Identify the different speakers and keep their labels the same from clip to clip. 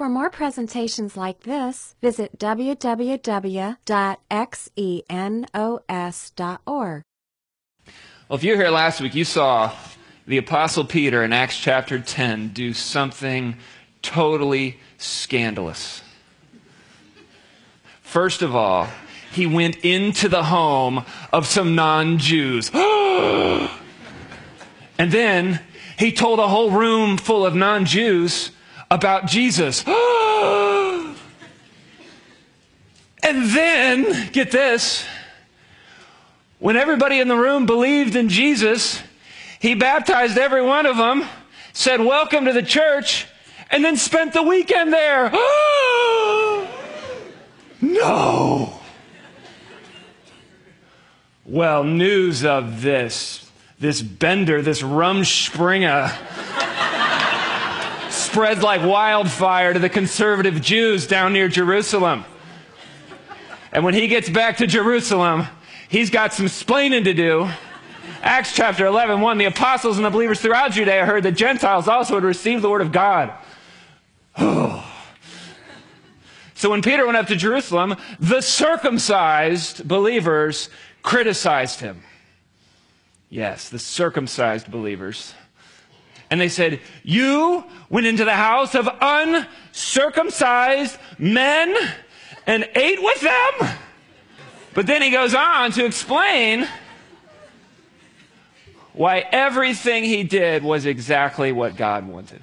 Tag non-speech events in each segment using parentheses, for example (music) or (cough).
Speaker 1: For more presentations like this, visit www.xenos.org.
Speaker 2: Well, if you were here last week, you saw the Apostle Peter in Acts chapter 10 do something totally scandalous. First of all, he went into the home of some non Jews. (gasps) and then he told a whole room full of non Jews about Jesus. (gasps) and then, get this, when everybody in the room believed in Jesus, he baptized every one of them, said, Welcome to the church, and then spent the weekend there. (gasps) no. Well, news of this, this bender, this Rumspringa, spreads like wildfire to the conservative Jews down near Jerusalem. And when he gets back to Jerusalem, he's got some splaining to do. Acts chapter 11, 1, the apostles and the believers throughout Judea heard that Gentiles also had received the word of God. (sighs) so when Peter went up to Jerusalem, the circumcised believers criticized him. Yes, the circumcised believers. And they said, You went into the house of uncircumcised men and ate with them? But then he goes on to explain why everything he did was exactly what God wanted.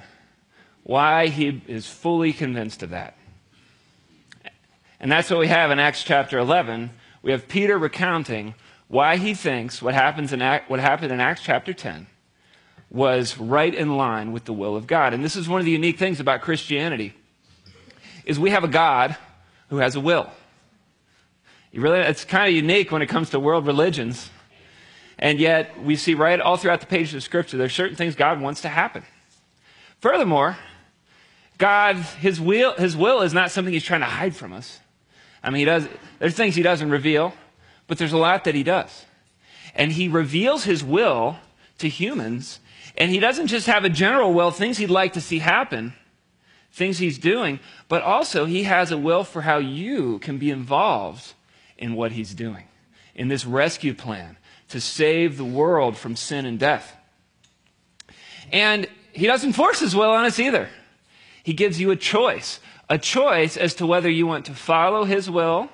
Speaker 2: Why he is fully convinced of that. And that's what we have in Acts chapter 11. We have Peter recounting why he thinks what, happens in what happened in Acts chapter 10 was right in line with the will of God. And this is one of the unique things about Christianity is we have a God who has a will. You really, it's kind of unique when it comes to world religions. And yet, we see right all throughout the pages of Scripture, there's certain things God wants to happen. Furthermore, God, his will, his will is not something he's trying to hide from us. I mean, he does, there's things he doesn't reveal, but there's a lot that he does. And he reveals his will to humans, and he doesn't just have a general will, things he'd like to see happen, things he's doing, but also he has a will for how you can be involved in what he's doing, in this rescue plan to save the world from sin and death. And he doesn't force his will on us either. He gives you a choice, a choice as to whether you want to follow his will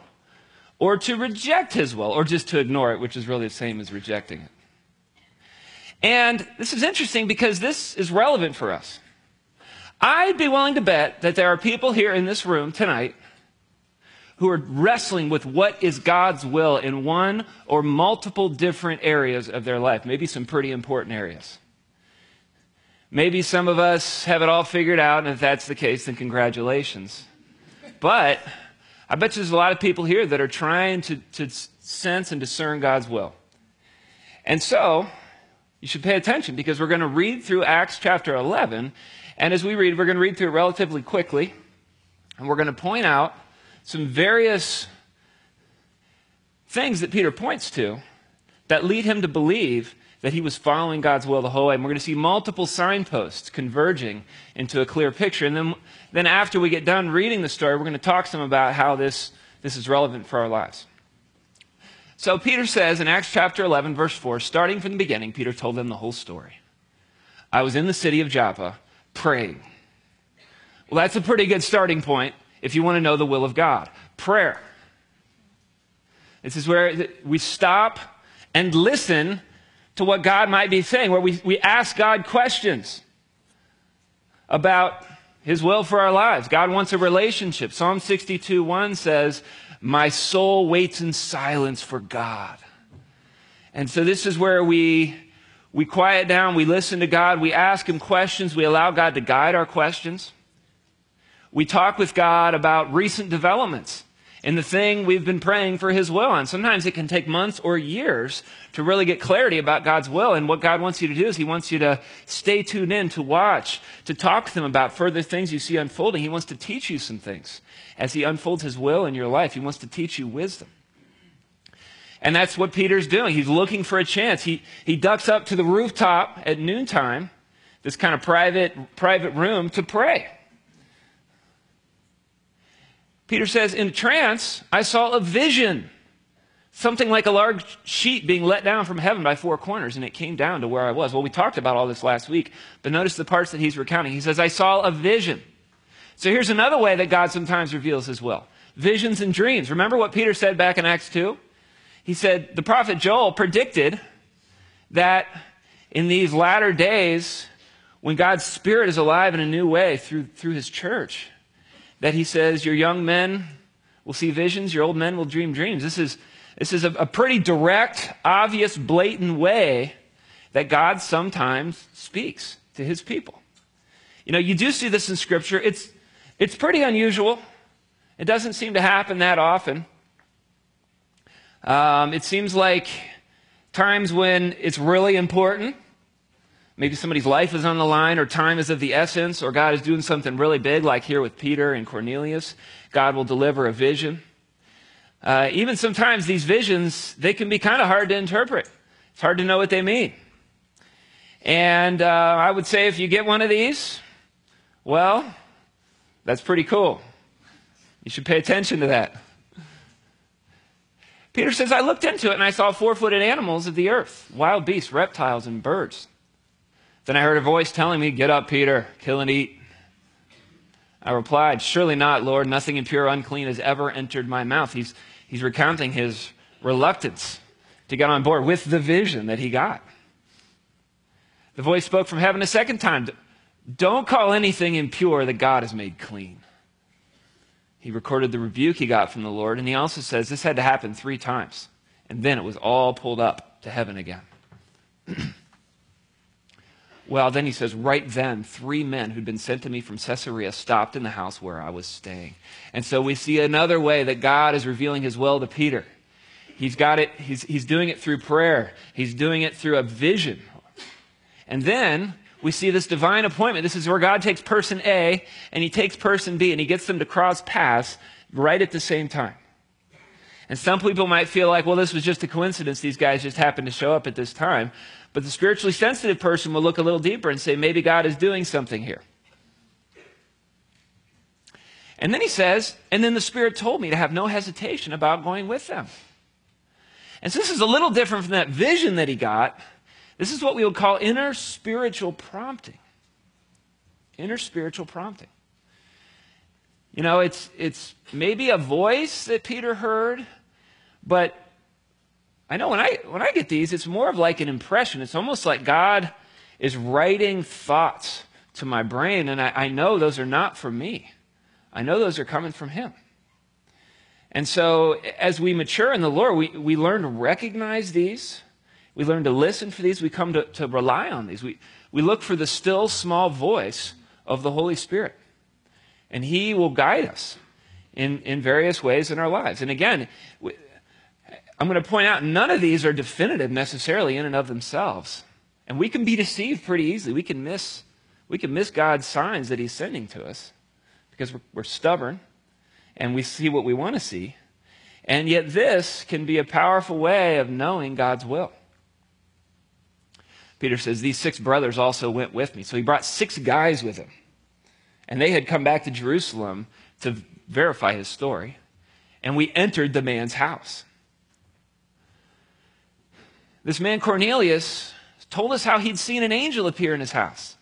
Speaker 2: or to reject his will or just to ignore it, which is really the same as rejecting it. And this is interesting because this is relevant for us. I'd be willing to bet that there are people here in this room tonight who are wrestling with what is God's will in one or multiple different areas of their life, maybe some pretty important areas. Maybe some of us have it all figured out, and if that's the case, then congratulations. But I bet you there's a lot of people here that are trying to, to sense and discern God's will. And so, you should pay attention because we're going to read through Acts chapter 11. And as we read, we're going to read through it relatively quickly. And we're going to point out some various things that Peter points to that lead him to believe that he was following God's will the whole way. And we're going to see multiple signposts converging into a clear picture. And then, then after we get done reading the story, we're going to talk some about how this, this is relevant for our lives. So Peter says in Acts chapter 11, verse 4, starting from the beginning, Peter told them the whole story. I was in the city of Joppa praying. Well, that's a pretty good starting point if you want to know the will of God. Prayer. This is where we stop and listen to what God might be saying, where we, we ask God questions about His will for our lives. God wants a relationship. Psalm 62 1 says, My soul waits in silence for God. And so this is where we, we quiet down, we listen to God, we ask Him questions, we allow God to guide our questions. We talk with God about recent developments in the thing we've been praying for His will on. Sometimes it can take months or years to really get clarity about God's will. And what God wants you to do is He wants you to stay tuned in, to watch, to talk to Him about further things you see unfolding. He wants to teach you some things. As He unfolds His will in your life, He wants to teach you wisdom. And that's what Peter's doing. He's looking for a chance. He, he ducks up to the rooftop at noontime, this kind of private, private room, to pray. Peter says, In trance, I saw a vision, something like a large sheet being let down from heaven by four corners, and it came down to where I was. Well, we talked about all this last week, but notice the parts that he's recounting. He says, I saw a vision. So here's another way that God sometimes reveals his will visions and dreams. Remember what Peter said back in Acts 2? He said, The prophet Joel predicted that in these latter days, when God's Spirit is alive in a new way through, through his church, that he says, Your young men will see visions, your old men will dream dreams. This is, this is a, a pretty direct, obvious, blatant way that God sometimes speaks to his people. You know, you do see this in Scripture. It's, it's pretty unusual. It doesn't seem to happen that often. Um, it seems like times when it's really important, maybe somebody's life is on the line, or time is of the essence, or God is doing something really big, like here with Peter and Cornelius. God will deliver a vision. Uh, even sometimes these visions, they can be kind of hard to interpret. It's hard to know what they mean. And uh, I would say if you get one of these, well, that's pretty cool. You should pay attention to that. Peter says, I looked into it and I saw four footed animals of the earth, wild beasts, reptiles, and birds. Then I heard a voice telling me, Get up, Peter, kill and eat. I replied, Surely not, Lord. Nothing impure or unclean has ever entered my mouth. He's, he's recounting his reluctance to get on board with the vision that he got. The voice spoke from heaven a second time Don't call anything impure that God has made clean. He recorded the rebuke he got from the Lord, and he also says this had to happen three times. And then it was all pulled up to heaven again. (clears throat) well, then he says, right then, three men who'd been sent to me from Caesarea stopped in the house where I was staying. And so we see another way that God is revealing his will to Peter. He's got it, he's, he's doing it through prayer, he's doing it through a vision. And then we see this divine appointment. This is where God takes person A and he takes person B and he gets them to cross paths right at the same time. And some people might feel like, well, this was just a coincidence. These guys just happened to show up at this time. But the spiritually sensitive person will look a little deeper and say, maybe God is doing something here. And then he says, and then the Spirit told me to have no hesitation about going with them. And so this is a little different from that vision that he got this is what we would call inner spiritual prompting. Inner spiritual prompting. You know, it's, it's maybe a voice that Peter heard, but I know when I, when I get these, it's more of like an impression. It's almost like God is writing thoughts to my brain, and I, I know those are not from me. I know those are coming from Him. And so, as we mature in the Lord, we, we learn to recognize these we learn to listen for these. We come to, to rely on these. We, we look for the still small voice of the Holy Spirit. And He will guide us in, in various ways in our lives. And again, I'm going to point out none of these are definitive necessarily in and of themselves. And we can be deceived pretty easily. We can miss, we can miss God's signs that He's sending to us because we're, we're stubborn and we see what we want to see. And yet, this can be a powerful way of knowing God's will. Peter says, These six brothers also went with me. So he brought six guys with him. And they had come back to Jerusalem to verify his story. And we entered the man's house. This man Cornelius told us how he'd seen an angel appear in his house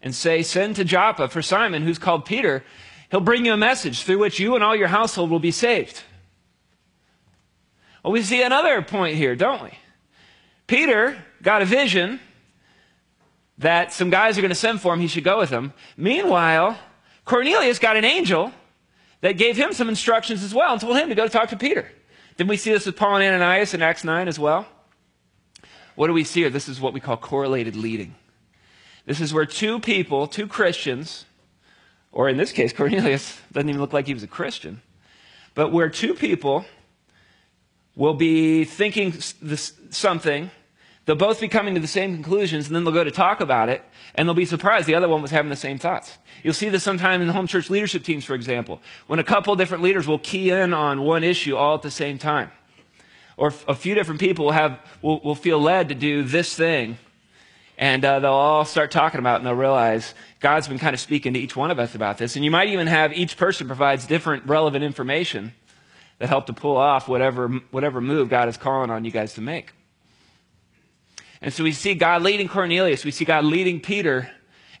Speaker 2: and say, Send to Joppa for Simon, who's called Peter. He'll bring you a message through which you and all your household will be saved. Well, we see another point here, don't we? Peter got a vision that some guys are going to send for him, he should go with them. Meanwhile, Cornelius got an angel that gave him some instructions as well and told him to go talk to Peter. Didn't we see this with Paul and Ananias in Acts 9 as well? What do we see here? This is what we call correlated leading. This is where two people, two Christians, or in this case, (laughs) Cornelius doesn't even look like he was a Christian, but where two people will be thinking this, something They'll both be coming to the same conclusions, and then they'll go to talk about it, and they'll be surprised the other one was having the same thoughts. You'll see this sometime in home church leadership teams, for example, when a couple different leaders will key in on one issue all at the same time. Or a few different people will, have, will, will feel led to do this thing, And uh, they'll all start talking about it and they'll realize God's been kind of speaking to each one of us about this. And you might even have each person provides different relevant information that help to pull off whatever, whatever move God is calling on you guys to make. And so we see God leading Cornelius. We see God leading Peter,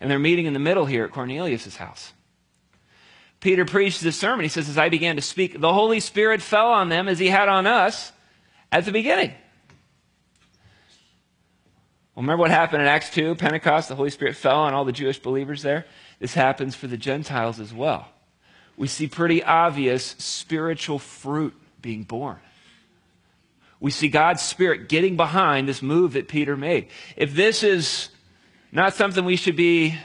Speaker 2: and they're meeting in the middle here at Cornelius' house. Peter preached this sermon. He says, As I began to speak, the Holy Spirit fell on them as he had on us at the beginning. Well, remember what happened in Acts 2, Pentecost? The Holy Spirit fell on all the Jewish believers there. This happens for the Gentiles as well. We see pretty obvious spiritual fruit being borne. We see God's Spirit getting behind this move that Peter made. If this is not something we should be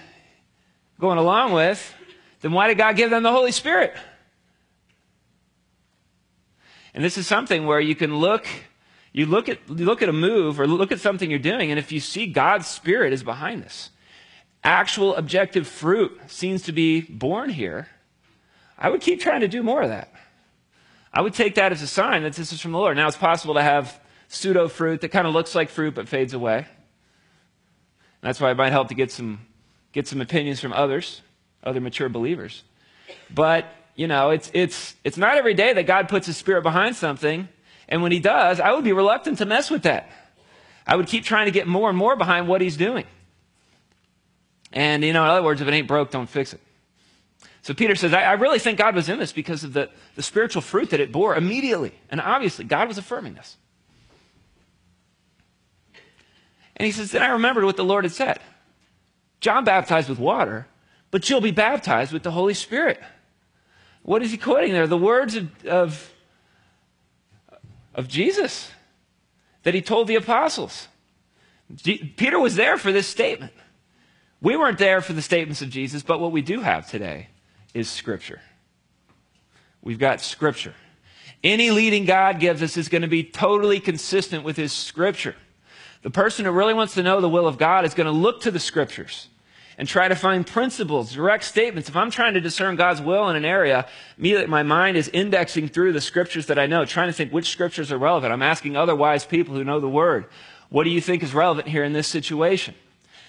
Speaker 2: going along with, then why did God give them the Holy Spirit? And this is something where you can look you look at, you look at a move or look at something you're doing, and if you see God's Spirit is behind this, actual objective fruit seems to be borne here, I would keep trying to do more of that. I would take that as a sign that this is from the Lord. Now, it's possible to have pseudo fruit that kind of looks like fruit but fades away. That's why it might help to get some, get some opinions from others, other mature believers. But, you know, it's, it's, it's not every day that God puts his spirit behind something and when he does, I would be reluctant to mess with that. I would keep trying to get more and more behind what he's doing. And, you know, in other words, if it ain't broke, don't fix it. So Peter says, I, I really think God was in this because of the, the spiritual fruit that it bore immediately. And obviously, God was affirming this. And he says, Then I remembered what the Lord had said John baptized with water, but you'll be baptized with the Holy Spirit. What is he quoting there? The words of, of of Jesus that he told the apostles. G- Peter was there for this statement. We weren't there for the statements of Jesus, but what we do have today is Scripture. We've got Scripture. Any leading God gives us is going to be totally consistent with His Scripture. The person who really wants to know the will of God is going to look to the Scriptures and try to find principles, direct statements. If I'm trying to discern God's will in an area, immediately my mind is indexing through the scriptures that I know, trying to think which scriptures are relevant. I'm asking other wise people who know the word, what do you think is relevant here in this situation?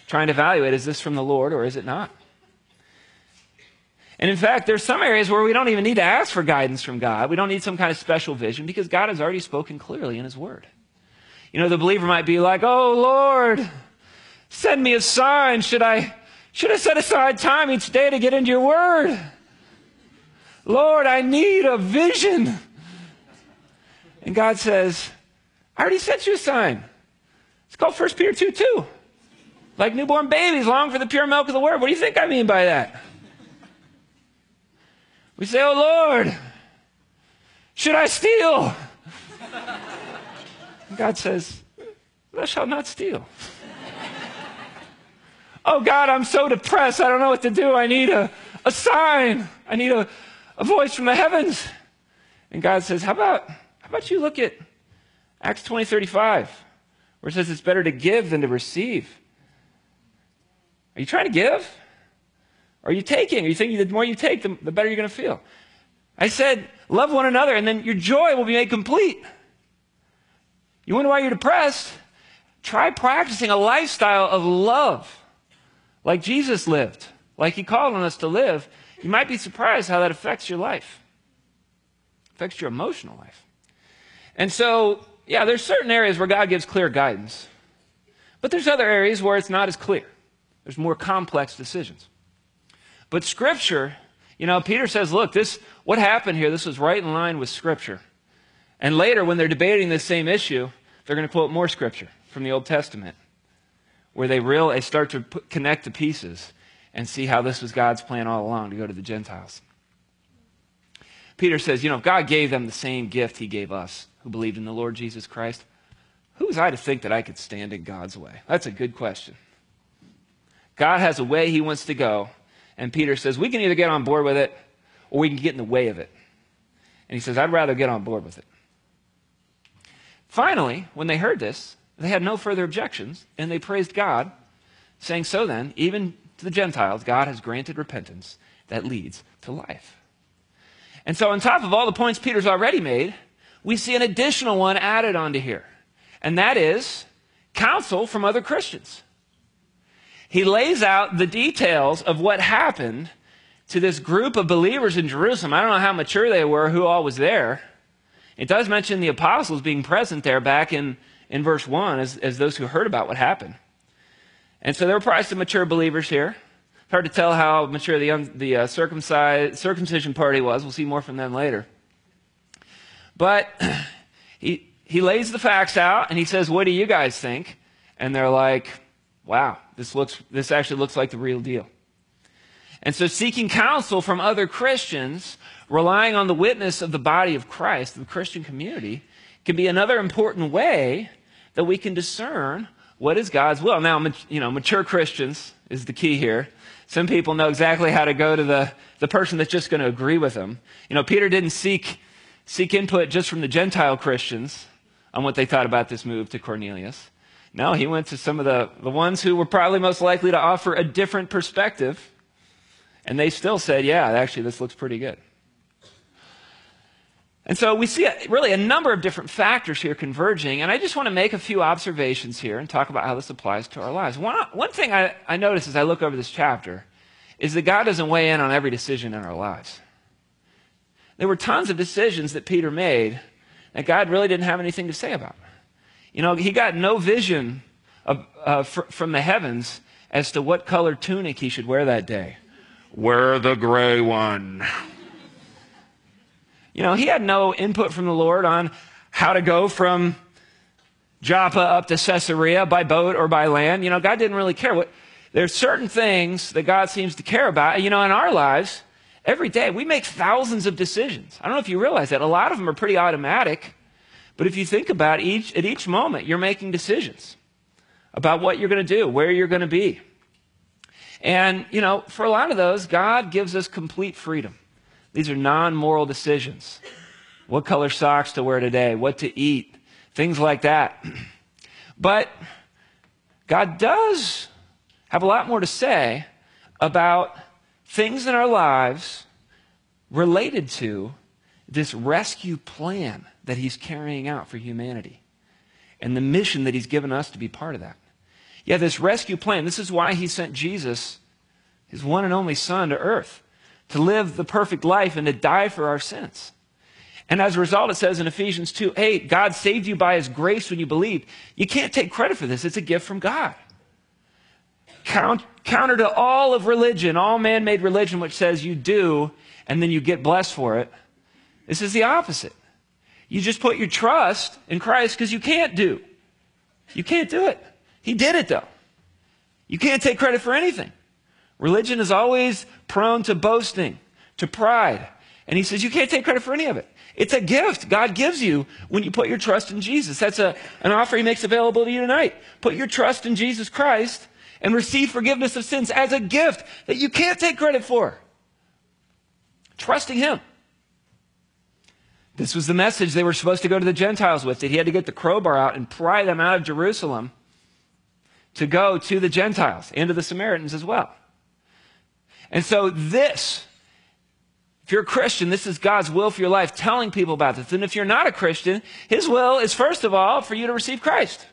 Speaker 2: Trying to evaluate, is this from the Lord or is it not? And in fact, there's some areas where we don't even need to ask for guidance from God. We don't need some kind of special vision because God has already spoken clearly in His Word. You know, the believer might be like, Oh Lord, send me a sign. Should I should have set aside time each day to get into your word. Lord, I need a vision. And God says, I already sent you a sign. It's called 1 Peter 2 2. Like newborn babies long for the pure milk of the word. What do you think I mean by that? We say, Oh Lord, should I steal? God says, Thou shalt not steal. Oh God, I'm so depressed. I don't know what to do. I need a, a sign. I need a, a voice from the heavens. And God says, How about, how about you look at Acts 20, 35, where it says it's better to give than to receive. Are you trying to give? Are you taking? Are you thinking the more you take, the, the better you're going to feel? I said, love one another, and then your joy will be made complete. You wonder why you're depressed? Try practicing a lifestyle of love like Jesus lived, like he called on us to live, you might be surprised how that affects your life, affects your emotional life. And so, yeah, there's certain areas where God gives clear guidance, but there's other areas where it's not as clear. There's more complex decisions. But Scripture, you know, Peter says, look, this, what happened here, this was right in line with Scripture. And later, when they're debating this same issue, they're going to quote more Scripture from the Old Testament where they really they start to put, connect the pieces and see how this was God's plan all along to go to the Gentiles. Peter says, you know, if God gave them the same gift he gave us who believed in the Lord Jesus Christ, who was I to think that I could stand in God's way? That's a good question. God has a way he wants to go, and Peter says, we can either get on board with it or we can get in the way of it. And he says, I'd rather get on board with it. Finally, when they heard this, they had no further objections, and they praised God, saying, So then, even to the Gentiles, God has granted repentance that leads to life. And so, on top of all the points Peter's already made, we see an additional one added onto here, and that is counsel from other Christians. he lays out the details of what happened to this group of believers in Jerusalem. I don't know how mature they were, who all was there. It does mention the apostles being present there back in, in verse 1 as, as those who heard about what happened. And so there were probably some mature believers here. It's hard to tell how mature the, young, the uh, circumcision party was. We'll see more from them later. But (clears throat) he, he lays the facts out and he says, What do you guys think? And they're like, Wow, this, looks, this actually looks like the real deal. And so, seeking counsel from other Christians, relying on the witness of the body of Christ, the Christian community, can be another important way that we can discern what is God's will. Now, you know, mature Christians is the key here. Some people know exactly how to go to the, the person that's just going to agree with them. You know, Peter didn't seek, seek input just from the Gentile Christians on what they thought about this move to Cornelius. No, he went to some of the, the ones who were probably most likely to offer a different perspective and they still said, yeah, actually, this looks pretty good. And so we see really a number of different factors here converging, and I just want to make a few observations here and talk about how this applies to our lives. One, one thing I, I notice as I look over this chapter is that God doesn't weigh in on every decision in our lives. There were tons of decisions that Peter made that God really didn't have anything to say about. You know, he got no vision of, uh, fr- from the heavens as to what color tunic he should wear that day Wear the gray one. You know, he had no input from the Lord on how to go from Joppa up to Caesarea by boat or by land. You know, God didn't really care. What, there's certain things that God seems to care about. You know, in our lives, every day we make thousands of decisions. I don't know if you realize that. A lot of them are pretty automatic. But if you think about each, at each moment, you're making decisions about what you're going to do, where you're going to be. And, you know, for a lot of those, God gives us complete freedom. These are non moral decisions. What color socks to wear today, what to eat, things like that. (clears throat) But God does have a lot more to say about things in our lives related to this rescue plan that He's carrying out for humanity and the mission that He's given us to be part of that. Yeah, this rescue plan. This is why he sent Jesus, his one and only Son, to earth to live the perfect life and to die for our sins. And as a result, it says in Ephesians 2 8, God saved you by his grace when you believed. You can't take credit for this, it's a gift from God. Count, counter to all of religion, all man made religion, which says you do and then you get blessed for it. This is the opposite. You just put your trust in Christ because you can't do. You can't do it. He did it though. You can't take credit for anything. Religion is always prone to boasting, to pride. And he says you can't take credit for any of it. It's a gift God gives you when you put your trust in Jesus. That's a, an offer he makes available to you tonight. Put your trust in Jesus Christ and receive forgiveness of sins as a gift that you can't take credit for. Trusting him. This was the message they were supposed to go to the Gentiles with, that he had to get the crowbar out and pry them out of Jerusalem to go to the Gentiles and to the Samaritans as well. And so, this, if you're a Christian, this is God's will for your life, telling people about this. And if you're not a Christian, His will is, first of all, for you to receive Christ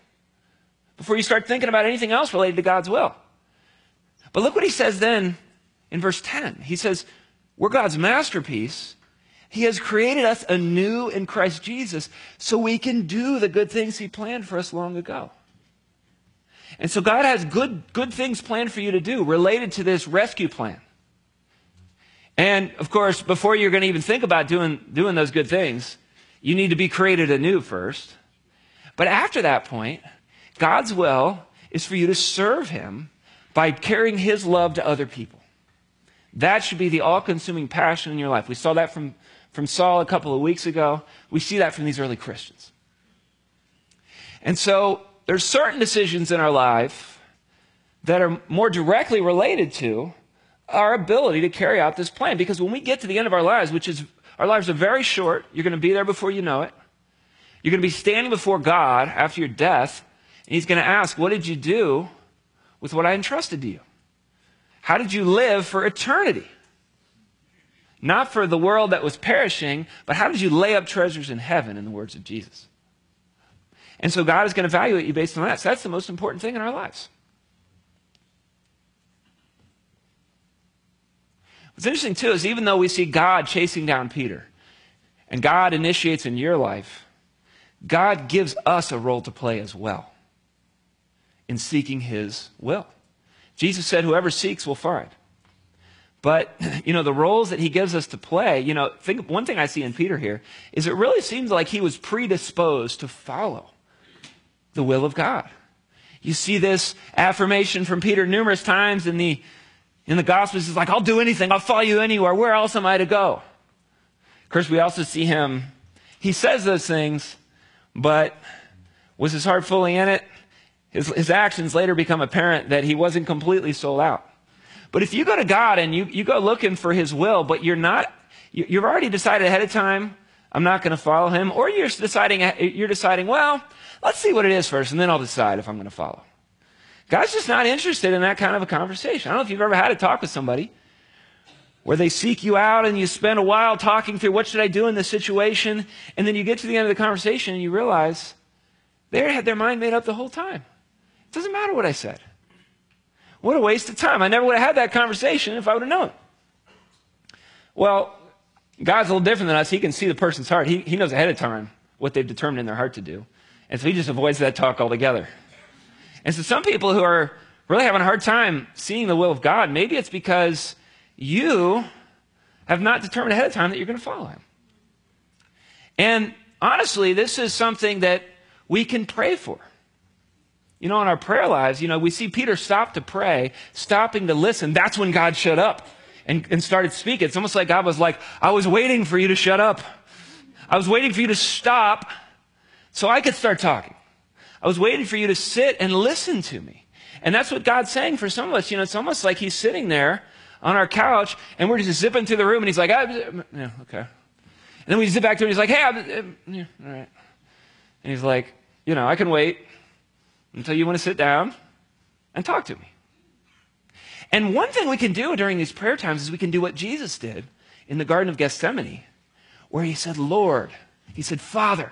Speaker 2: before you start thinking about anything else related to God's will. But look what He says then in verse 10. He says, We're God's masterpiece. He has created us anew in Christ Jesus so we can do the good things He planned for us long ago. And so God has good, good things planned for you to do related to this rescue plan. And of course, before you're going to even think about doing, doing those good things, you need to be created anew first. But after that point, God's will is for you to serve Him by carrying His love to other people. That should be the all consuming passion in your life. We saw that from, from Saul a couple of weeks ago. We see that from these early Christians. And so there's certain decisions in our life that are more directly related to our ability to carry out this plan. Because when we get to the end of our lives, which is our lives are very short, you're going to be there before you know it. You're going to be standing before God after your death, and He's going to ask, What did you do with what I entrusted to you? How did you live for eternity? Not for the world that was perishing, but how did you lay up treasures in heaven, in the words of Jesus? And so God is going to evaluate you based on that. So that's the most important thing in our lives. What's interesting, too, is even though we see God chasing down Peter and God initiates in your life, God gives us a role to play as well in seeking his will. Jesus said, Whoever seeks will find. But, you know, the roles that he gives us to play, you know, think, one thing I see in Peter here is it really seems like he was predisposed to follow the will of God. You see this affirmation from Peter numerous times in the, in the Gospels. He's like, I'll do anything. I'll follow you anywhere. Where else am I to go? Of course, we also see him, he says those things, but was his heart fully in it? His, his actions later become apparent that he wasn't completely sold out. But if you go to God and you, you go looking for his will, but you're not, you, you've already decided ahead of time, I'm not going to follow him, or you're deciding, uh, you're deciding, well, let's see what it is first, and then I'll decide if I'm going to follow. God's just not interested in that kind of a conversation. I don't know if you've ever had a talk with somebody where they seek you out and you spend a while talking through what should I do in this situation, and then you get to the end of the conversation and you realize they had their mind made up the whole time. It doesn't matter what I said. What a waste of time. I never would have had that conversation if I would have known. Well, God's a little different than us. He can see the person's heart. He, he knows ahead of time what they've determined in their heart to do. And so he just avoids that talk altogether. And so some people who are really having a hard time seeing the will of God, maybe it's because you have not determined ahead of time that you're going to follow him. And honestly, this is something that we can pray for. You know, in our prayer lives, you know, we see Peter stop to pray, stopping to listen. That's when God shut up and, and started speaking. It's almost like God was like, I was waiting for you to shut up. I was waiting for you to stop so I could start talking. I was waiting for you to sit and listen to me. And that's what God's saying for some of us. You know, it's almost like He's sitting there on our couch and we're just zipping through the room and He's like, ah, yeah, okay. And then we zip back to him and He's like, hey, I'm, yeah, all right. And He's like, you know, I can wait until you want to sit down and talk to me. And one thing we can do during these prayer times is we can do what Jesus did in the Garden of Gethsemane, where he said, Lord, he said, Father,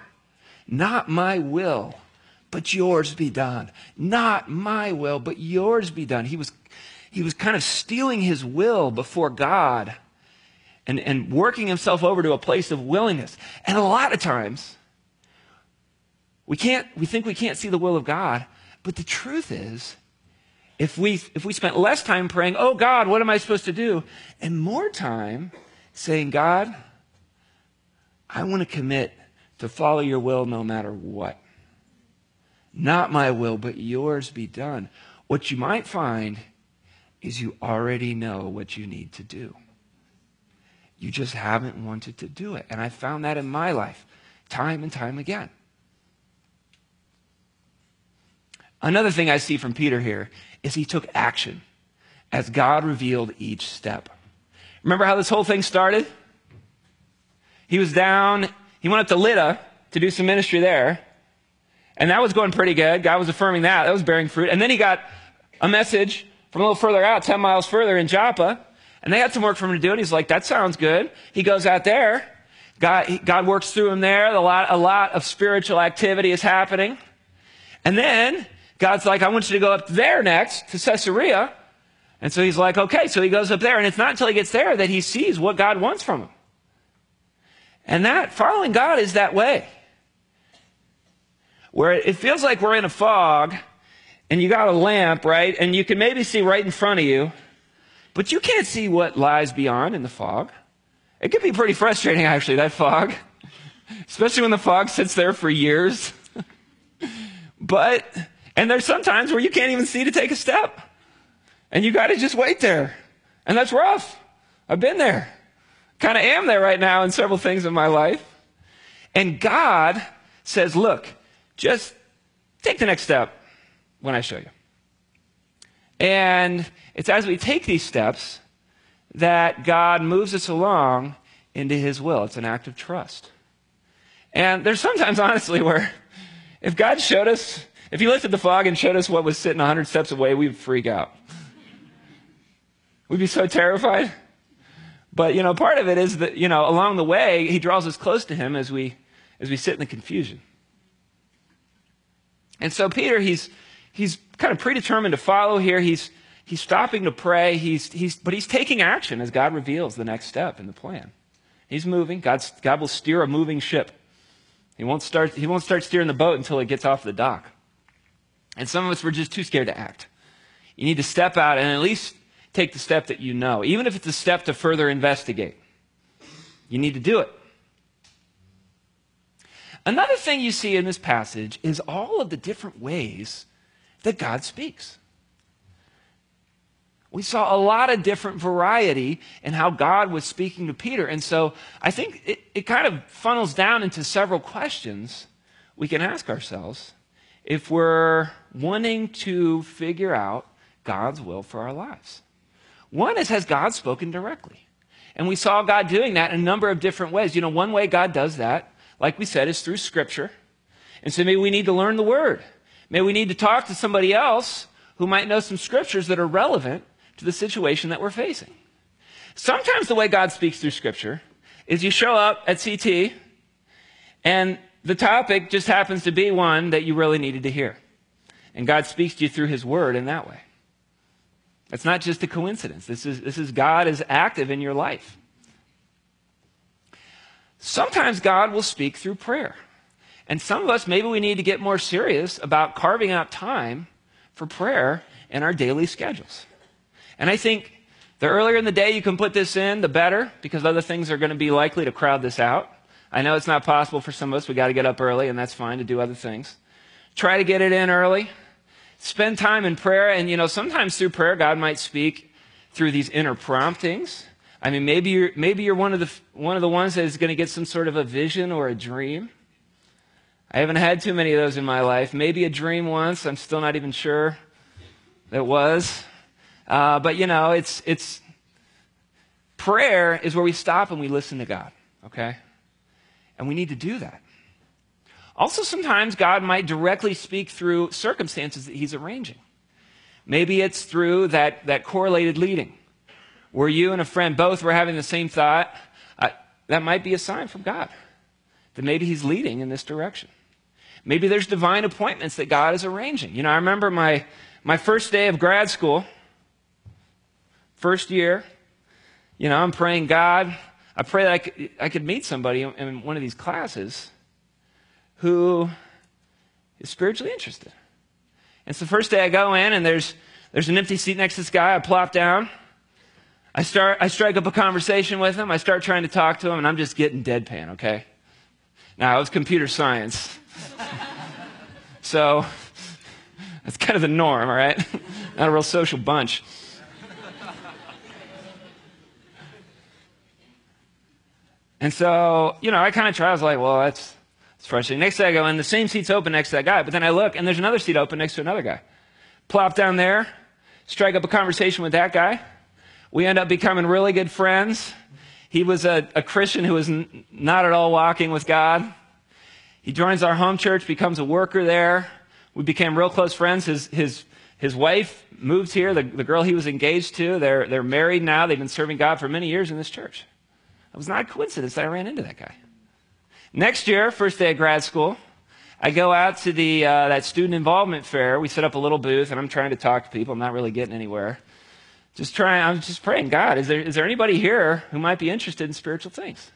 Speaker 2: not my will, but yours be done. Not my will, but yours be done. He was, he was kind of steeling his will before God and, and working himself over to a place of willingness. And a lot of times, we can't, we think we can't see the will of God, but the truth is, if we, if we spent less time praying, oh God, what am I supposed to do? And more time saying, God, I want to commit to follow your will no matter what. Not my will, but yours be done. What you might find is you already know what you need to do. You just haven't wanted to do it. And I found that in my life time and time again. Another thing I see from Peter here is he took action as God revealed each step. Remember how this whole thing started? He was down, he went up to Lydda to do some ministry there. And that was going pretty good. God was affirming that. That was bearing fruit. And then he got a message from a little further out, 10 miles further in Joppa. And they had some work for him to do. And he's like, that sounds good. He goes out there. God, God works through him there. A lot, a lot of spiritual activity is happening. And then God's like, I want you to go up there next to Caesarea. And so he's like, okay. So he goes up there. And it's not until he gets there that he sees what God wants from him. And that, following God is that way. Where it feels like we're in a fog and you got a lamp, right? And you can maybe see right in front of you, but you can't see what lies beyond in the fog. It can be pretty frustrating, actually, that fog. (laughs) Especially when the fog sits there for years. (laughs) but and there's sometimes where you can't even see to take a step. And you got to just wait there. And that's rough. I've been there. Kind of am there right now in several things in my life. And God says, look, just take the next step when I show you. And it's as we take these steps that God moves us along into his will. It's an act of trust. And there's sometimes, (laughs) honestly, where if God showed us if you lifted the fog and showed us what was sitting 100 steps away, we'd freak out. We'd be so terrified. But, you know, part of it is that, you know, along the way, he draws us close to him as we, as we sit in the confusion. And so Peter, he's, he's kind of predetermined to follow here. He's, he's stopping to pray, he's, he's, but he's taking action as God reveals the next step in the plan. He's moving. God's, God will steer a moving ship. He won't, start, he won't start steering the boat until it gets off the dock. And some of us were just too scared to act. You need to step out and at least take the step that you know, even if it's a step to further investigate. You need to do it. Another thing you see in this passage is all of the different ways that God speaks. We saw a lot of different variety in how God was speaking to Peter. And so I think it, it kind of funnels down into several questions we can ask ourselves if we're wanting to figure out God's will for our lives. One is Has God spoken directly? And we saw God doing that in a number of different ways. You know, one way God does that, like we said, is through Scripture. And so maybe we need to learn the Word. Maybe we need to talk to somebody else who might know some Scriptures that are relevant to the situation that we're facing. Sometimes the way God speaks through Scripture is you show up at CT and the topic just happens to be one that you really needed to hear. And God speaks to you through His Word in that way. It's not just a coincidence. This is, this is God is active in your life. Sometimes God will speak through prayer. And some of us, maybe we need to get more serious about carving out time for prayer in our daily schedules. And I think the earlier in the day you can put this in, the better, because other things are going to be likely to crowd this out. I know it's not possible for some of us. We got to get up early, and that's fine to do other things. Try to get it in early. Spend time in prayer, and you know, sometimes through prayer, God might speak through these inner promptings. I mean, maybe you're, maybe you're one of the, one of the ones that is going to get some sort of a vision or a dream. I haven't had too many of those in my life. Maybe a dream once. I'm still not even sure it was. Uh, but you know, it's, it's, prayer is where we stop and we listen to God, okay? And we need to do that. Also, sometimes God might directly speak through circumstances that He's arranging. Maybe it's through that, that correlated leading, where you and a friend both were having the same thought. Uh, that might be a sign from God that maybe He's leading in this direction. Maybe there's divine appointments that God is arranging. You know, I remember my, my first day of grad school. First year, you know, I'm praying, God, I pray that I could, I could meet somebody in one of these classes who is spiritually interested. And so the first day I go in and there's, there's an empty seat next to this guy. I plop down. I start, I strike up a conversation with him. I start trying to talk to him and I'm just getting deadpan, okay? Now, it was computer science. (laughs) so (laughs) that's kind of the norm, all right? (laughs) Not a real social bunch. And so, you know, I kind of try. I was like, well, that's, that's frustrating. Next day I go, and the same seat's open next to that guy. But then I look, and there's another seat open next to another guy. Plop down there, strike up a conversation with that guy. We end up becoming really good friends. He was a, a Christian who was n- not at all walking with God. He joins our home church, becomes a worker there. We became real close friends. His, his, his wife moved here, the, the girl he was engaged to. They're, they're married now. They've been serving God for many years in this church. It was not a coincidence that I ran into that guy. Next year, first day of grad school, I go out to the uh, that student involvement fair. We set up a little booth, and I'm trying to talk to people. I'm not really getting anywhere. Just trying. I'm just praying, God, is there is there anybody here who might be interested in spiritual things?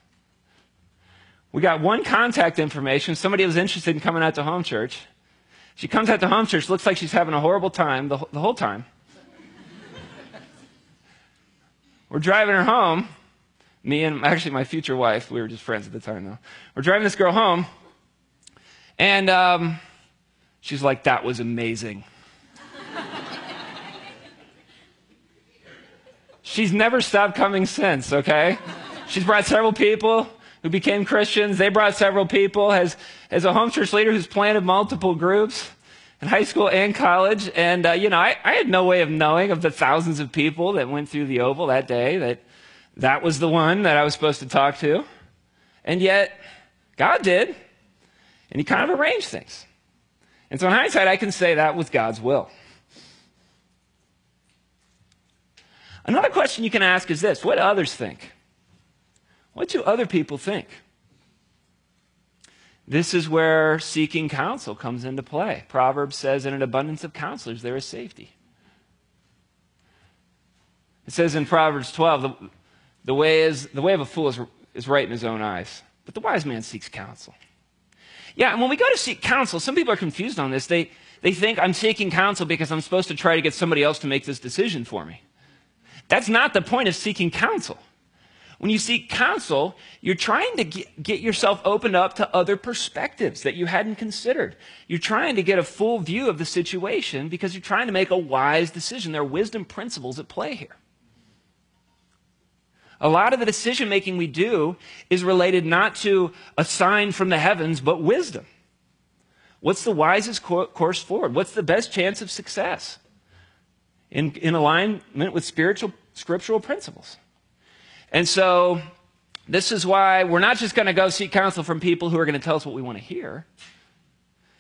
Speaker 2: We got one contact information. Somebody was interested in coming out to home church. She comes out to home church. Looks like she's having a horrible time the, the whole time. We're driving her home me and actually my future wife, we were just friends at the time though. We're driving this girl home, and um, she's like, "That was amazing." she's never stopped coming since. Okay, she's brought several people who became Christians. They brought several people as as a home church leader who's planted multiple groups in high school and college. And, uh, you know, I, I, had no way of knowing of the thousands of people that went through the Oval that day that that was the one that I was supposed to talk to. And yet, God did. And He kind of arranged things. And so, in hindsight, I can say that was God's will. Another question you can ask is this What do others think? What do other people think? This is where seeking counsel comes into play. Proverbs says, In an abundance of counselors, there is safety. It says in Proverbs 12, the, way, is, the way of a fool is, is right in his own eyes, but the wise man seeks counsel. Yeah, and when we go to seek counsel, some people are confused on this. They, they think I'm seeking counsel because I'm supposed to try to get somebody else to make this decision for me. That's not the point of seeking counsel. When you seek counsel, you're trying to get yourself opened up to other perspectives that you hadn't considered. You're trying to get a full view of the situation because you're trying to make a wise decision. There are wisdom principles at play here. A lot of the decision making we do is related not to a sign from the heavens, but wisdom. What's the wisest course forward? What's the best chance of success? In, in alignment with spiritual, scriptural principles. And so, this is why we're not just going to go seek counsel from people who are going to tell us what we want to hear.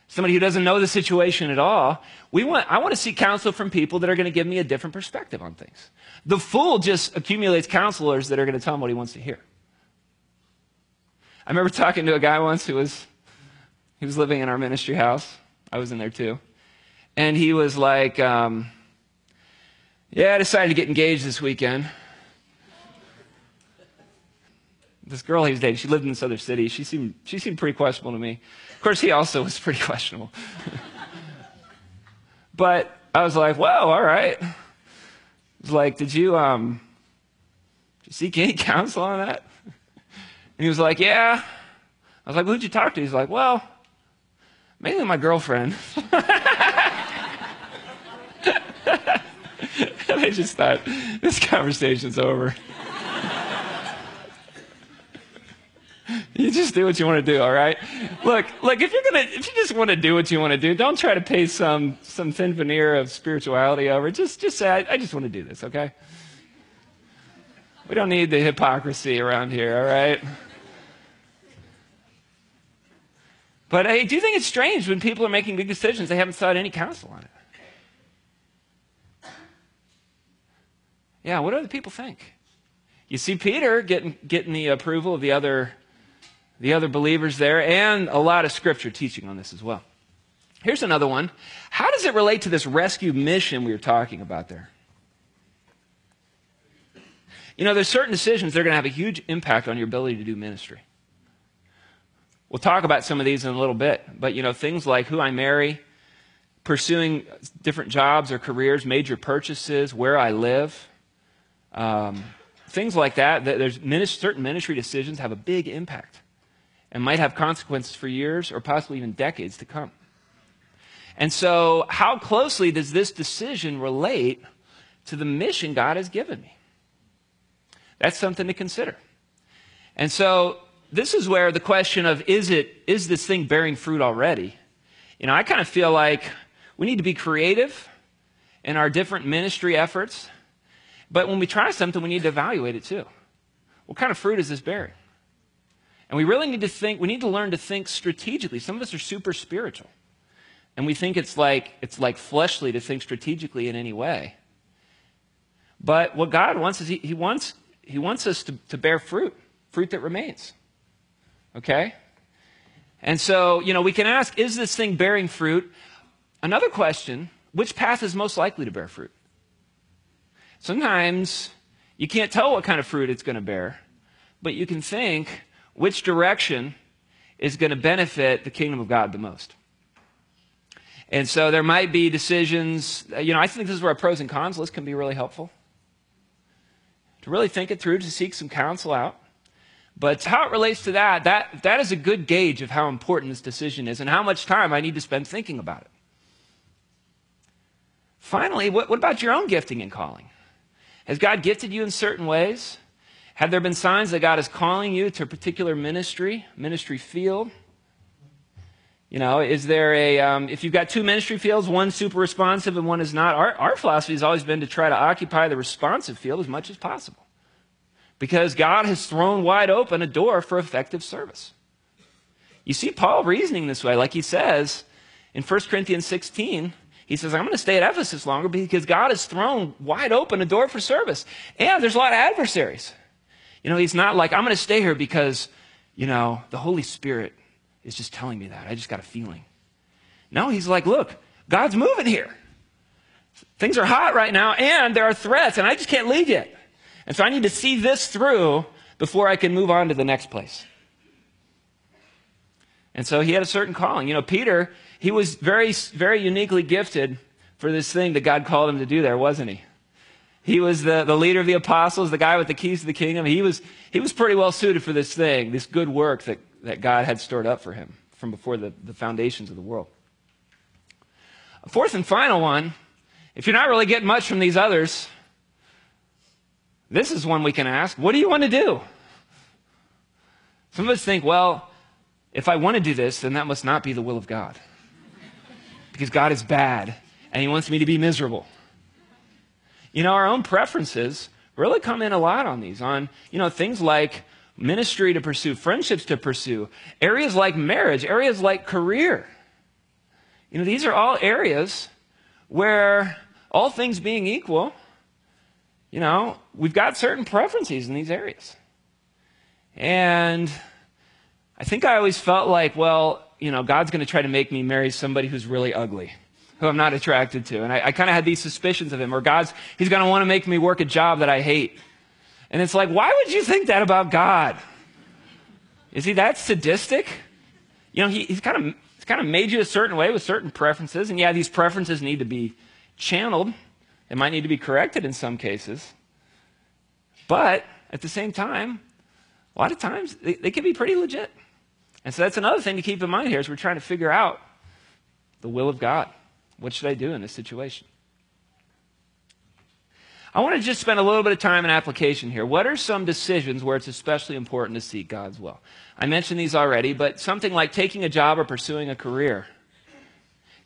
Speaker 2: Somebody who doesn't know the situation at all. We want, I want to seek counsel from people that are going to give me a different perspective on things. The fool just accumulates counselors that are going to tell him what he wants to hear. I remember talking to a guy once who was, he was living in our ministry house. I was in there too. And he was like, um, yeah, I decided to get engaged this weekend this girl he was dating, she lived in this other city. She seemed, she seemed pretty questionable to me. Of course, he also was pretty (laughs) questionable. but I was like, "Well, all right. I was like, did you, um, did you seek any (laughs) counsel on that? And he was like, yeah. I was like, well, who'd you talk to? He's like, well, mainly my girlfriend. (laughs) and I just thought, this conversation's over. (laughs) You just do what you want to do, all right? Look, look, if you're gonna, if you just want to do what you want to do, don't try to pay some some thin veneer of spirituality over. Just, just say, I, I just want to do this, okay? We don't need the hypocrisy around here, all right? But I do think it's strange when people are making big decisions, they haven't sought any counsel on it. Yeah, what do other people think? You see Peter getting, getting the approval of the other the other believers there, and a lot of scripture teaching on this as well. Here's another one. How does it relate to this rescue mission we were talking about there? You know, there's certain decisions that are going to have a huge impact on your ability to do ministry. We'll talk about some of these in a little bit, but you know, things like who I marry, pursuing different jobs or careers, major purchases, where I live, um, things like that. There's certain ministry decisions have a big impact and might have consequences for years or possibly even decades to come. And so, how closely does this decision relate to the mission God has given me? That's something to consider. And so, this is where the question of is it is this thing bearing fruit already? You know, I kind of feel like we need to be creative in our different ministry efforts, but when we try something, we need to evaluate it too. What kind of fruit is this bearing? And we really need to think, we need to learn to think strategically. Some of us are super spiritual. And we think it's like, it's like fleshly to think strategically in any way. But what God wants is He, he wants, he wants us to, to bear fruit, fruit that remains. Okay? And so, you know, we can ask, is this thing bearing fruit? Another question, which path is most likely to bear fruit? Sometimes you can't tell what kind of fruit it's going to bear, but you can think, which direction is going to benefit the kingdom of God the most. And so there might be decisions, uh, you know, I think this is where a pros and cons list can be really helpful. To really think it through, to seek some counsel out. But how it relates to that, that, that is a good gauge of how important this decision is and how much time I need to spend thinking about it. Finally, what, what about your own gifting and calling? Has God gifted you in certain ways? Have there been signs that God is calling you to a particular ministry, ministry field? You know, is there a, um, if you've got two ministry fields, one super responsive and one is not, our, our philosophy has always been to try to occupy the responsive field as much as possible. Because God has thrown wide open a door for effective service. You see Paul reasoning this way, like he says in 1 Corinthians 16, he says, I'm going to stay at Ephesus longer because God has thrown wide open a door for service. And there's a lot of adversaries. You know, he's not like, I'm going to stay here because, you know, the Holy Spirit is just telling me that. I just got a feeling. No, he's like, look, God's moving here. things are hot right now and there are threats and I just can't leave yet. And so I need to see this through before I can move on to the next place. And so he had a certain calling. You know, Peter, he was very, very uniquely gifted for this thing that God called him to do there, wasn't he? He was the, the leader of the apostles, the guy with the keys to the kingdom. He was, he was pretty well suited for this thing, this good work that, that God had stored up for him from before the, the foundations of the world. A fourth and final one, if you're not really getting much from these others, this is one we can ask. What do you want to do? Some of us think, well, if I want to do this, then that must not be the will of God. Because God is bad and He wants me to be miserable. You know, our own preferences really come in a lot on these, on, you know, things like ministry to pursue, friendships to pursue, areas like marriage, areas like career. You know, these are all areas where, all things being equal, you know, we've got certain preferences in these areas. And I think I always felt like, well, you know, God's going to try to make me marry somebody who's really ugly who I'm not attracted to. And I, I kind of had these suspicions of him, or God's, he's going to want to make me work a job that I hate. And it's like, why would you think that about God? Is he that sadistic? You know, he, he's kind of he's kind of made you a certain way with certain preferences, and yeah, these preferences need to be channeled. They might need to be corrected in some cases. But at the same time, a lot of times they, they can be pretty legit. And so that's another thing to keep in mind here as we're trying to figure out the will of God. What should I do in this situation? I want to just spend a little bit of time in application here. What are some decisions where it's especially important to seek God's will? I mentioned these already, but something like taking a job or pursuing a career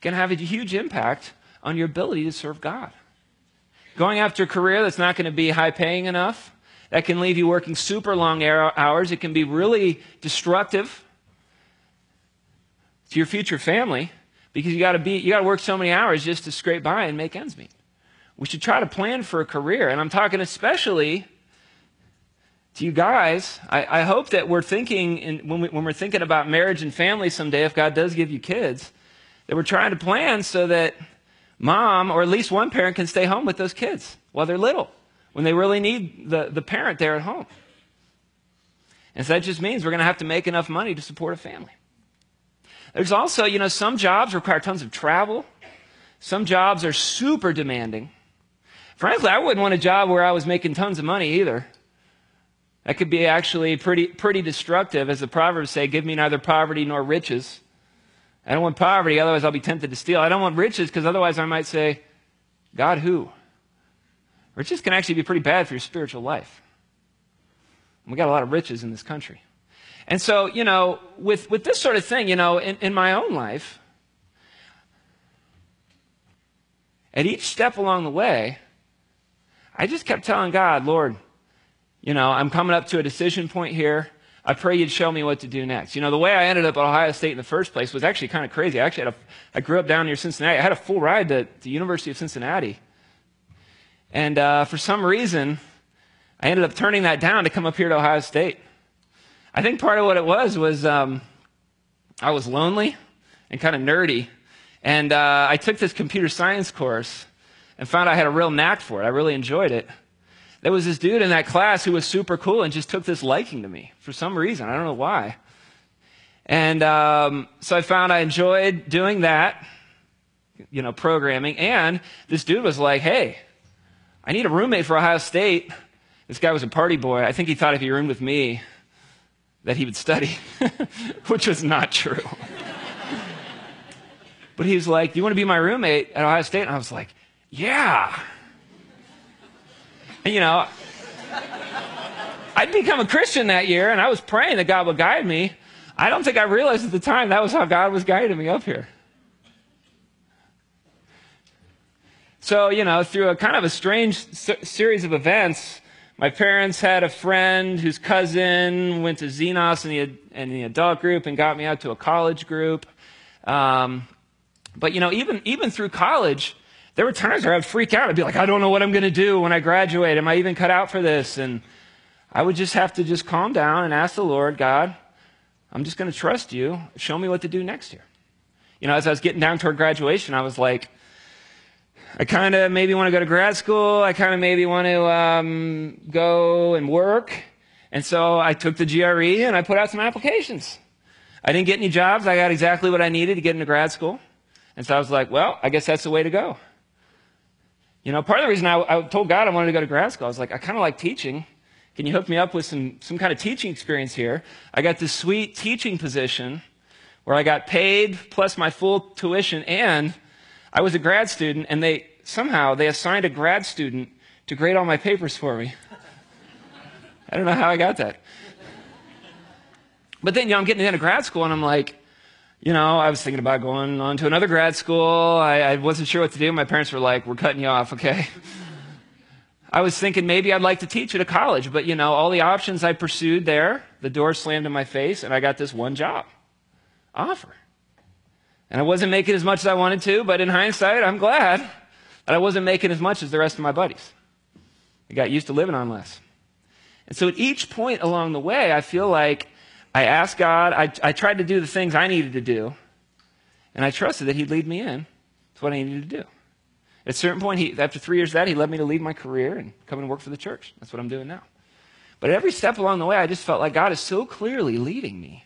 Speaker 2: can have a huge impact on your ability to serve God. Going after a career that's not going to be high paying enough, that can leave you working super long hours. It can be really destructive to your future family because you got to be you got to work so many hours just to scrape by and make ends meet. We should try to plan for a career, and I'm talking especially to you guys. I, I hope that we're thinking in, when, we, when we're thinking about marriage and family someday, if God does give you kids, that we're trying to plan so that mom or at least one parent can stay home with those kids while they're little, when they really need the, the parent there at home. And so that just means we're going to have to make enough money to support a family. There's also, you know, some jobs require tons of travel. Some jobs are super demanding. Frankly, I wouldn't want a job where I was making tons of money either. That could be actually pretty, pretty destructive. As the Proverbs say, give me neither poverty nor riches. I don't want poverty, otherwise I'll be tempted to steal. I don't want riches because otherwise I might say, God who? Riches can actually be pretty bad for your spiritual life. We got a lot of riches in this country. And so, you know, with, with this sort of thing, you know, in, in my own life, at each step along the way, I just kept telling God, Lord, you know, I'm coming up to a decision point here. I pray you'd show me what to do next. You know, the way I ended up at Ohio State in the first place was actually kind of crazy. I actually had a, I grew up down near Cincinnati. I had a full ride to the University of Cincinnati. And uh, for some reason, I ended up turning that down to come up here to Ohio State. I think part of what it was was um, I was lonely and kind of nerdy. And uh, I took this computer science course and found I had a real knack for it. I really enjoyed it. There was this dude in that class who was super cool and just took this liking to me for some reason. I don't know why. And um, so I found I enjoyed doing that, you know, programming. And this dude was like, hey, I need a roommate for Ohio State. This guy was a party boy. I think he thought if he roomed with me, that he would study, (laughs) which was not true. (laughs) but he was like, Do you want to be my roommate at Ohio State? And I was like, Yeah. And you know, I'd become a Christian that year, and I was praying that God would guide me. I don't think I realized at the time that was how God was guiding me up here. So, you know, through a kind of a strange series of events, my parents had a friend whose cousin went to Xenos in the, in the adult group and got me out to a college group. Um, but, you know, even, even through college, there were times where I'd freak out. I'd be like, I don't know what I'm going to do when I graduate. Am I even cut out for this? And I would just have to just calm down and ask the Lord, God, I'm just going to trust you. Show me what to do next year. You know, as I was getting down toward graduation, I was like, I kind of maybe want to go to grad school. I kind of maybe want to um, go and work. And so I took the GRE and I put out some applications. I didn't get any jobs. I got exactly what I needed to get into grad school. And so I was like, well, I guess that's the way to go. You know, part of the reason I, I told God I wanted to go to grad school, I was like, I kind of like teaching. Can you hook me up with some, some kind of teaching experience here? I got this sweet teaching position where I got paid plus my full tuition and I was a grad student and they somehow they assigned a grad student to grade all my papers for me. I don't know how I got that. But then, you know, I'm getting into grad school and I'm like, you know, I was thinking about going on to another grad school. I, I wasn't sure what to do. My parents were like, we're cutting you off, okay? (laughs) I was thinking maybe I'd like to teach at a college, but you know, all the options I pursued there, the door slammed in my face and I got this one job offer. And I wasn't making as much as I wanted to, but in hindsight, I'm glad that I wasn't making as much as the rest of my buddies. I got used to living on less. And so at each point along the way, I feel like I asked God, I, I tried to do the things I needed to do, and I trusted that He'd lead me in to what I needed to do. At a certain point, he, after three years of that, He led me to leave my career and come and work for the church. That's what I'm doing now. But at every step along the way, I just felt like God is so clearly leading me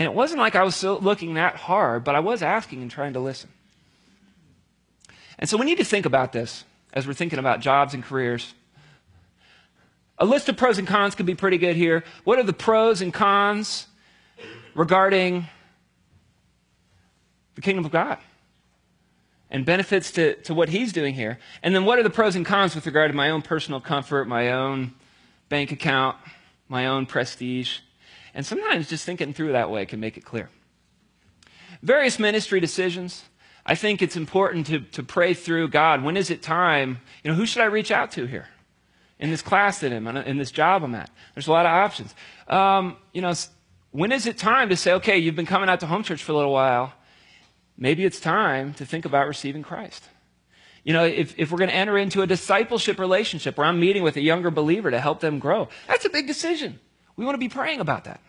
Speaker 2: and it wasn't like I was looking that hard, but I was asking and trying to listen. And so we need to think about this as we're thinking about jobs and careers. A list of pros and cons could be pretty good here. What are the pros and cons regarding the kingdom of God and benefits to, to what he's doing here? And then what are the pros and cons with regard to my own personal comfort, my own bank account, my own prestige? And sometimes just thinking through that way can make it clear. Various ministry decisions. I think it's important to, to pray through God. When is it time? You know, who should I reach out to here? In this class that I'm in, in this job I'm at. There's a lot of options. Um, you know, when is it time to say, okay, you've been coming out to home church for a little while. Maybe it's time to think about receiving Christ. You know, if, if we're going to enter into a discipleship relationship where I'm meeting with a younger believer to help them grow, that's a big decision. We want to be praying about that.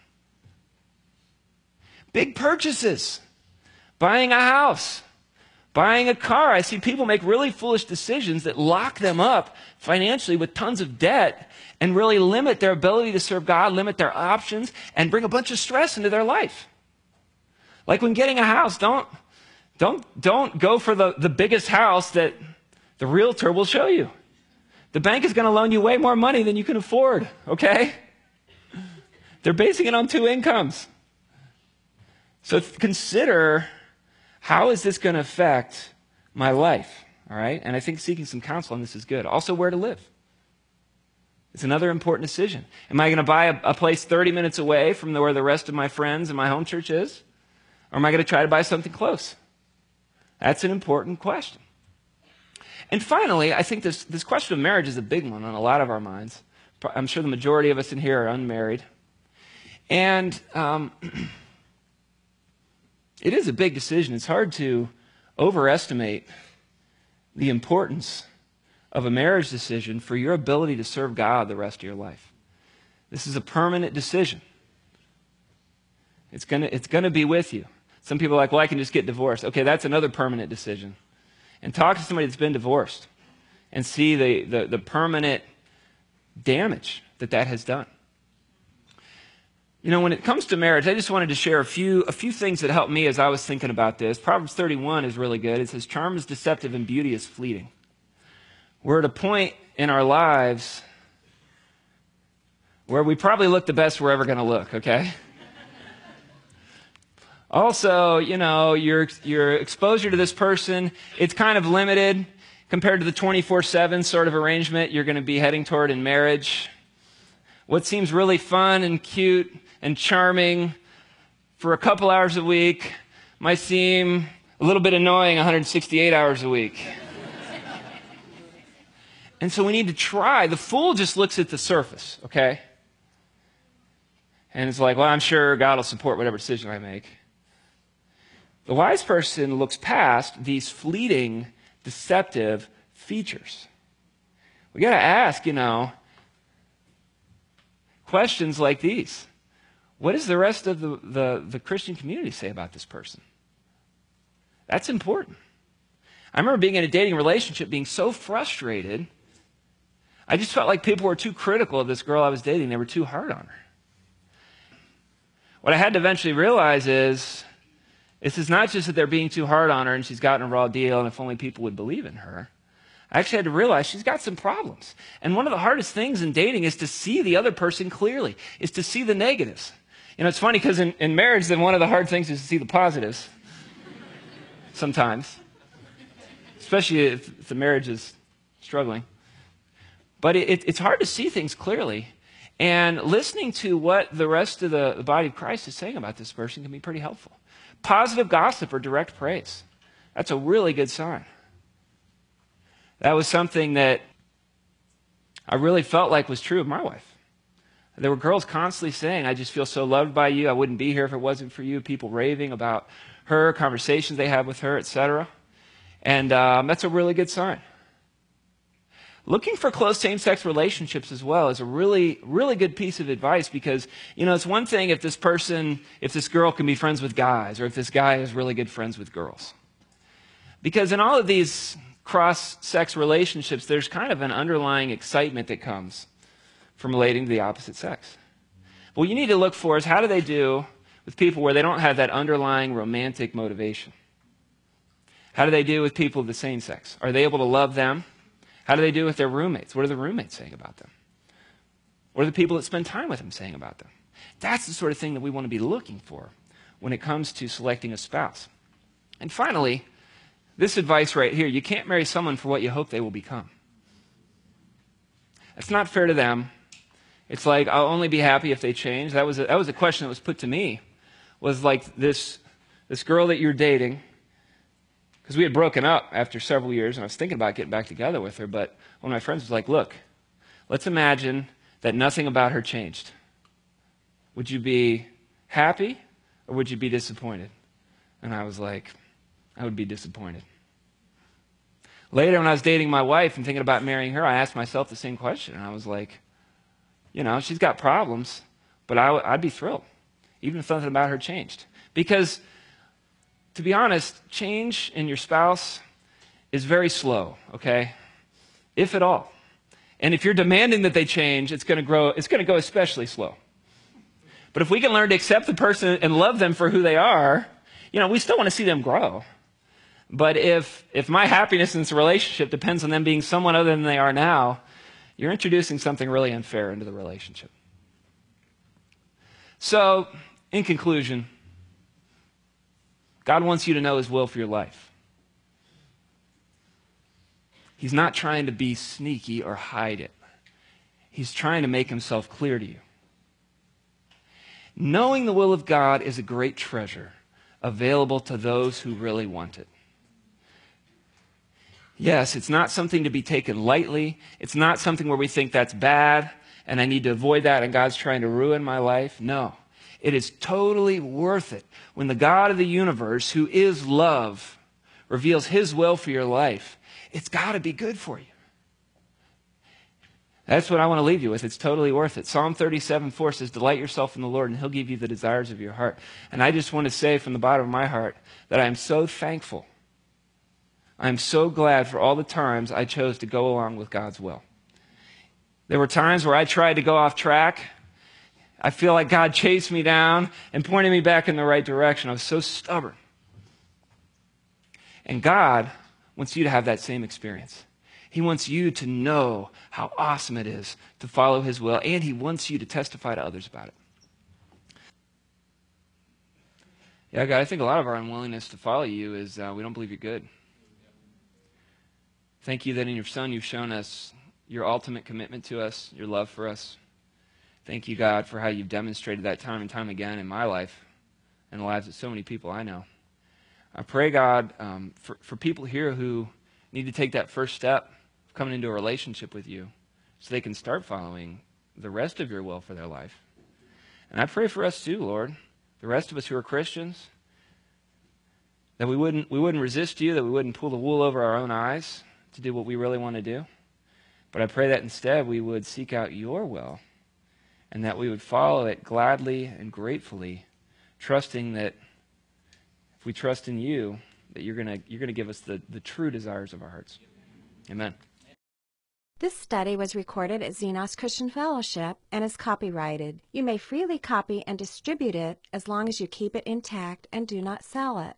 Speaker 2: Big purchases, buying a house, buying a car. I see people make really foolish decisions that lock them up financially with tons of debt and really limit their ability to serve God, limit their options, and bring a bunch of stress into their life. Like when getting a house, don't, don't, don't go for the, the biggest house that the realtor will show you. The bank is going to loan you way more money than you can afford, okay? They're basing it on two incomes. So consider how is this going to affect my life? All right? And I think seeking some counsel on this is good. Also, where to live. It's another important decision. Am I going to buy a, a place 30 minutes away from the, where the rest of my friends and my home church is? Or am I going to try to buy something close? That's an important question. And finally, I think this, this question of marriage is a big one on a lot of our minds. I'm sure the majority of us in here are unmarried. And um, (clears throat) it is a big decision. It's hard to overestimate the importance of a marriage decision for your ability to serve God the rest of your life. This is a permanent decision. It's going to it's going to be with you. Some people are like, well, I can just get divorced. Okay, that's another permanent decision. And talk to somebody that's been divorced and see the, the, the permanent damage that that has done. You know, when it comes to marriage, I just wanted to share a few, a few things that helped me as I was thinking about this. Proverbs 31 is really good. It says, Charm is deceptive and beauty is fleeting. We're at a point in our lives where we probably look the best we're ever going to look, okay? also, you know, your, your exposure to this person, it's kind of limited compared to the 24 7 sort of arrangement you're going to be heading toward in marriage. What seems really fun and cute and charming for a couple hours a week might seem a little bit annoying 168 hours a week. and so we need to try. The fool just looks at the surface, okay? And it's like, well, I'm sure God will support whatever decision I make. The wise person looks past these fleeting, deceptive features. We got to ask, you know, questions like these what does the rest of the, the, the Christian community say about this person? That's important. I remember being in a dating relationship, being so frustrated. I just felt like people were too critical of this girl I was dating. They were too hard on her. What I had to eventually realize is this is not just that they're being too hard on her and she's gotten a raw deal and if only people would believe in her. I actually had to realize she's got some problems. And one of the hardest things in dating is to see the other person clearly, is to see the negatives. You know, it's funny because in, in marriage, then one of the hard things is to see the positives sometimes, especially if, if the marriage is struggling. But it, it, it's hard to see things clearly. And listening to what the rest of the, the body of Christ is saying about this person can be pretty helpful. Positive gossip or direct praise. That's a really good sign. That was something that I really felt like was true of my wife. There were girls constantly saying, I just feel so loved by you. I wouldn't be here if it wasn't for you. People raving about her, conversations they had with her, etc. And um, that's a really good sign. Looking for close same sex relationships as well is a really, really good piece of advice because, you know, it's one thing if this person, if this girl can be friends with guys or if this guy is really good friends with girls. Because in all of these cross sex relationships, there's kind of an underlying excitement that comes from relating to the opposite sex. What you need to look for is how do they do with people where they don't have that underlying romantic motivation? How do they do with people of the same sex? Are they able to love them? How do they do with their roommates? What are the roommates saying about them? What are the people that spend time with them saying about them? That's the sort of thing that we want to be looking for when it comes to selecting a spouse. And finally, this advice right here you can't marry someone for what you hope they will become. It's not fair to them. It's like, I'll only be happy if they change. That was a, that was a question that was put to me. Was like this, this girl that you're dating, because we had broken up after several years, and I was thinking about getting back together with her, but one of my friends was like, Look, let's imagine that nothing about her changed. Would you be happy or would you be disappointed? And I was like, I would be disappointed. Later, when I was dating my wife and thinking about marrying her, I asked myself the same question. And I was like, you know, she's got problems, but I, would be thrilled, even if something about her changed. Because, to be honest, change in your spouse is very slow, okay? If at all. And if you're demanding that they change, it's going to grow, it's going to go especially slow. But if we can learn to accept the person and love them for who they are, you know, we still want to see them grow. But if, if my happiness in this relationship depends on them being someone other than they are now, you're introducing something really unfair into the relationship. So, in conclusion, God wants you to know His will for your life. He's not trying to be sneaky or hide it, He's trying to make Himself clear to you. Knowing the will of God is a great treasure available to those who really want it. Yes, it's not something to be taken lightly. It's not something where we think that's bad and I need to avoid that and God's trying to ruin my life. No. It is totally worth it when the God of the universe, who is love, reveals his will for your life. It's got to be good for you. That's what I want to leave you with. It's totally worth it. Psalm 37 4 says, Delight yourself in the Lord, and he'll give you the desires of your heart. And I just want to say from the bottom of my heart that I am so thankful I'm so glad for all the times I chose to go along with God's will. There were times where I tried to go off track. I feel like God chased me down and pointed me back in the right direction. I was so stubborn. And God wants you to have that same experience. He wants you to know how awesome it is to follow His will, and He wants you to testify to others about it. Yeah, God, I think a lot of our unwillingness to follow you is uh, we don't believe you're good. Thank you that in your Son you've shown us your ultimate commitment to us, your love for us. Thank you, God, for how you've demonstrated that time and time again in my life and the lives of so many people I know. I pray, God, um, for, for people here who need to take that first step of coming into a relationship with you so they can start following the rest of your will for their life. And I pray for us too, Lord, the rest of us who are Christians, that we wouldn't, we wouldn't resist you, that we wouldn't pull the wool over our own eyes, to do what we really want to do. But I pray that instead we would seek out your will and that we would follow it gladly and gratefully, trusting that if we trust in you, that you're going you're gonna give us the, the true desires of our hearts. Amen.
Speaker 1: This study was recorded at Xenos Christian Fellowship and is copyrighted. You may freely copy and distribute it as long as you keep it intact and do not sell it.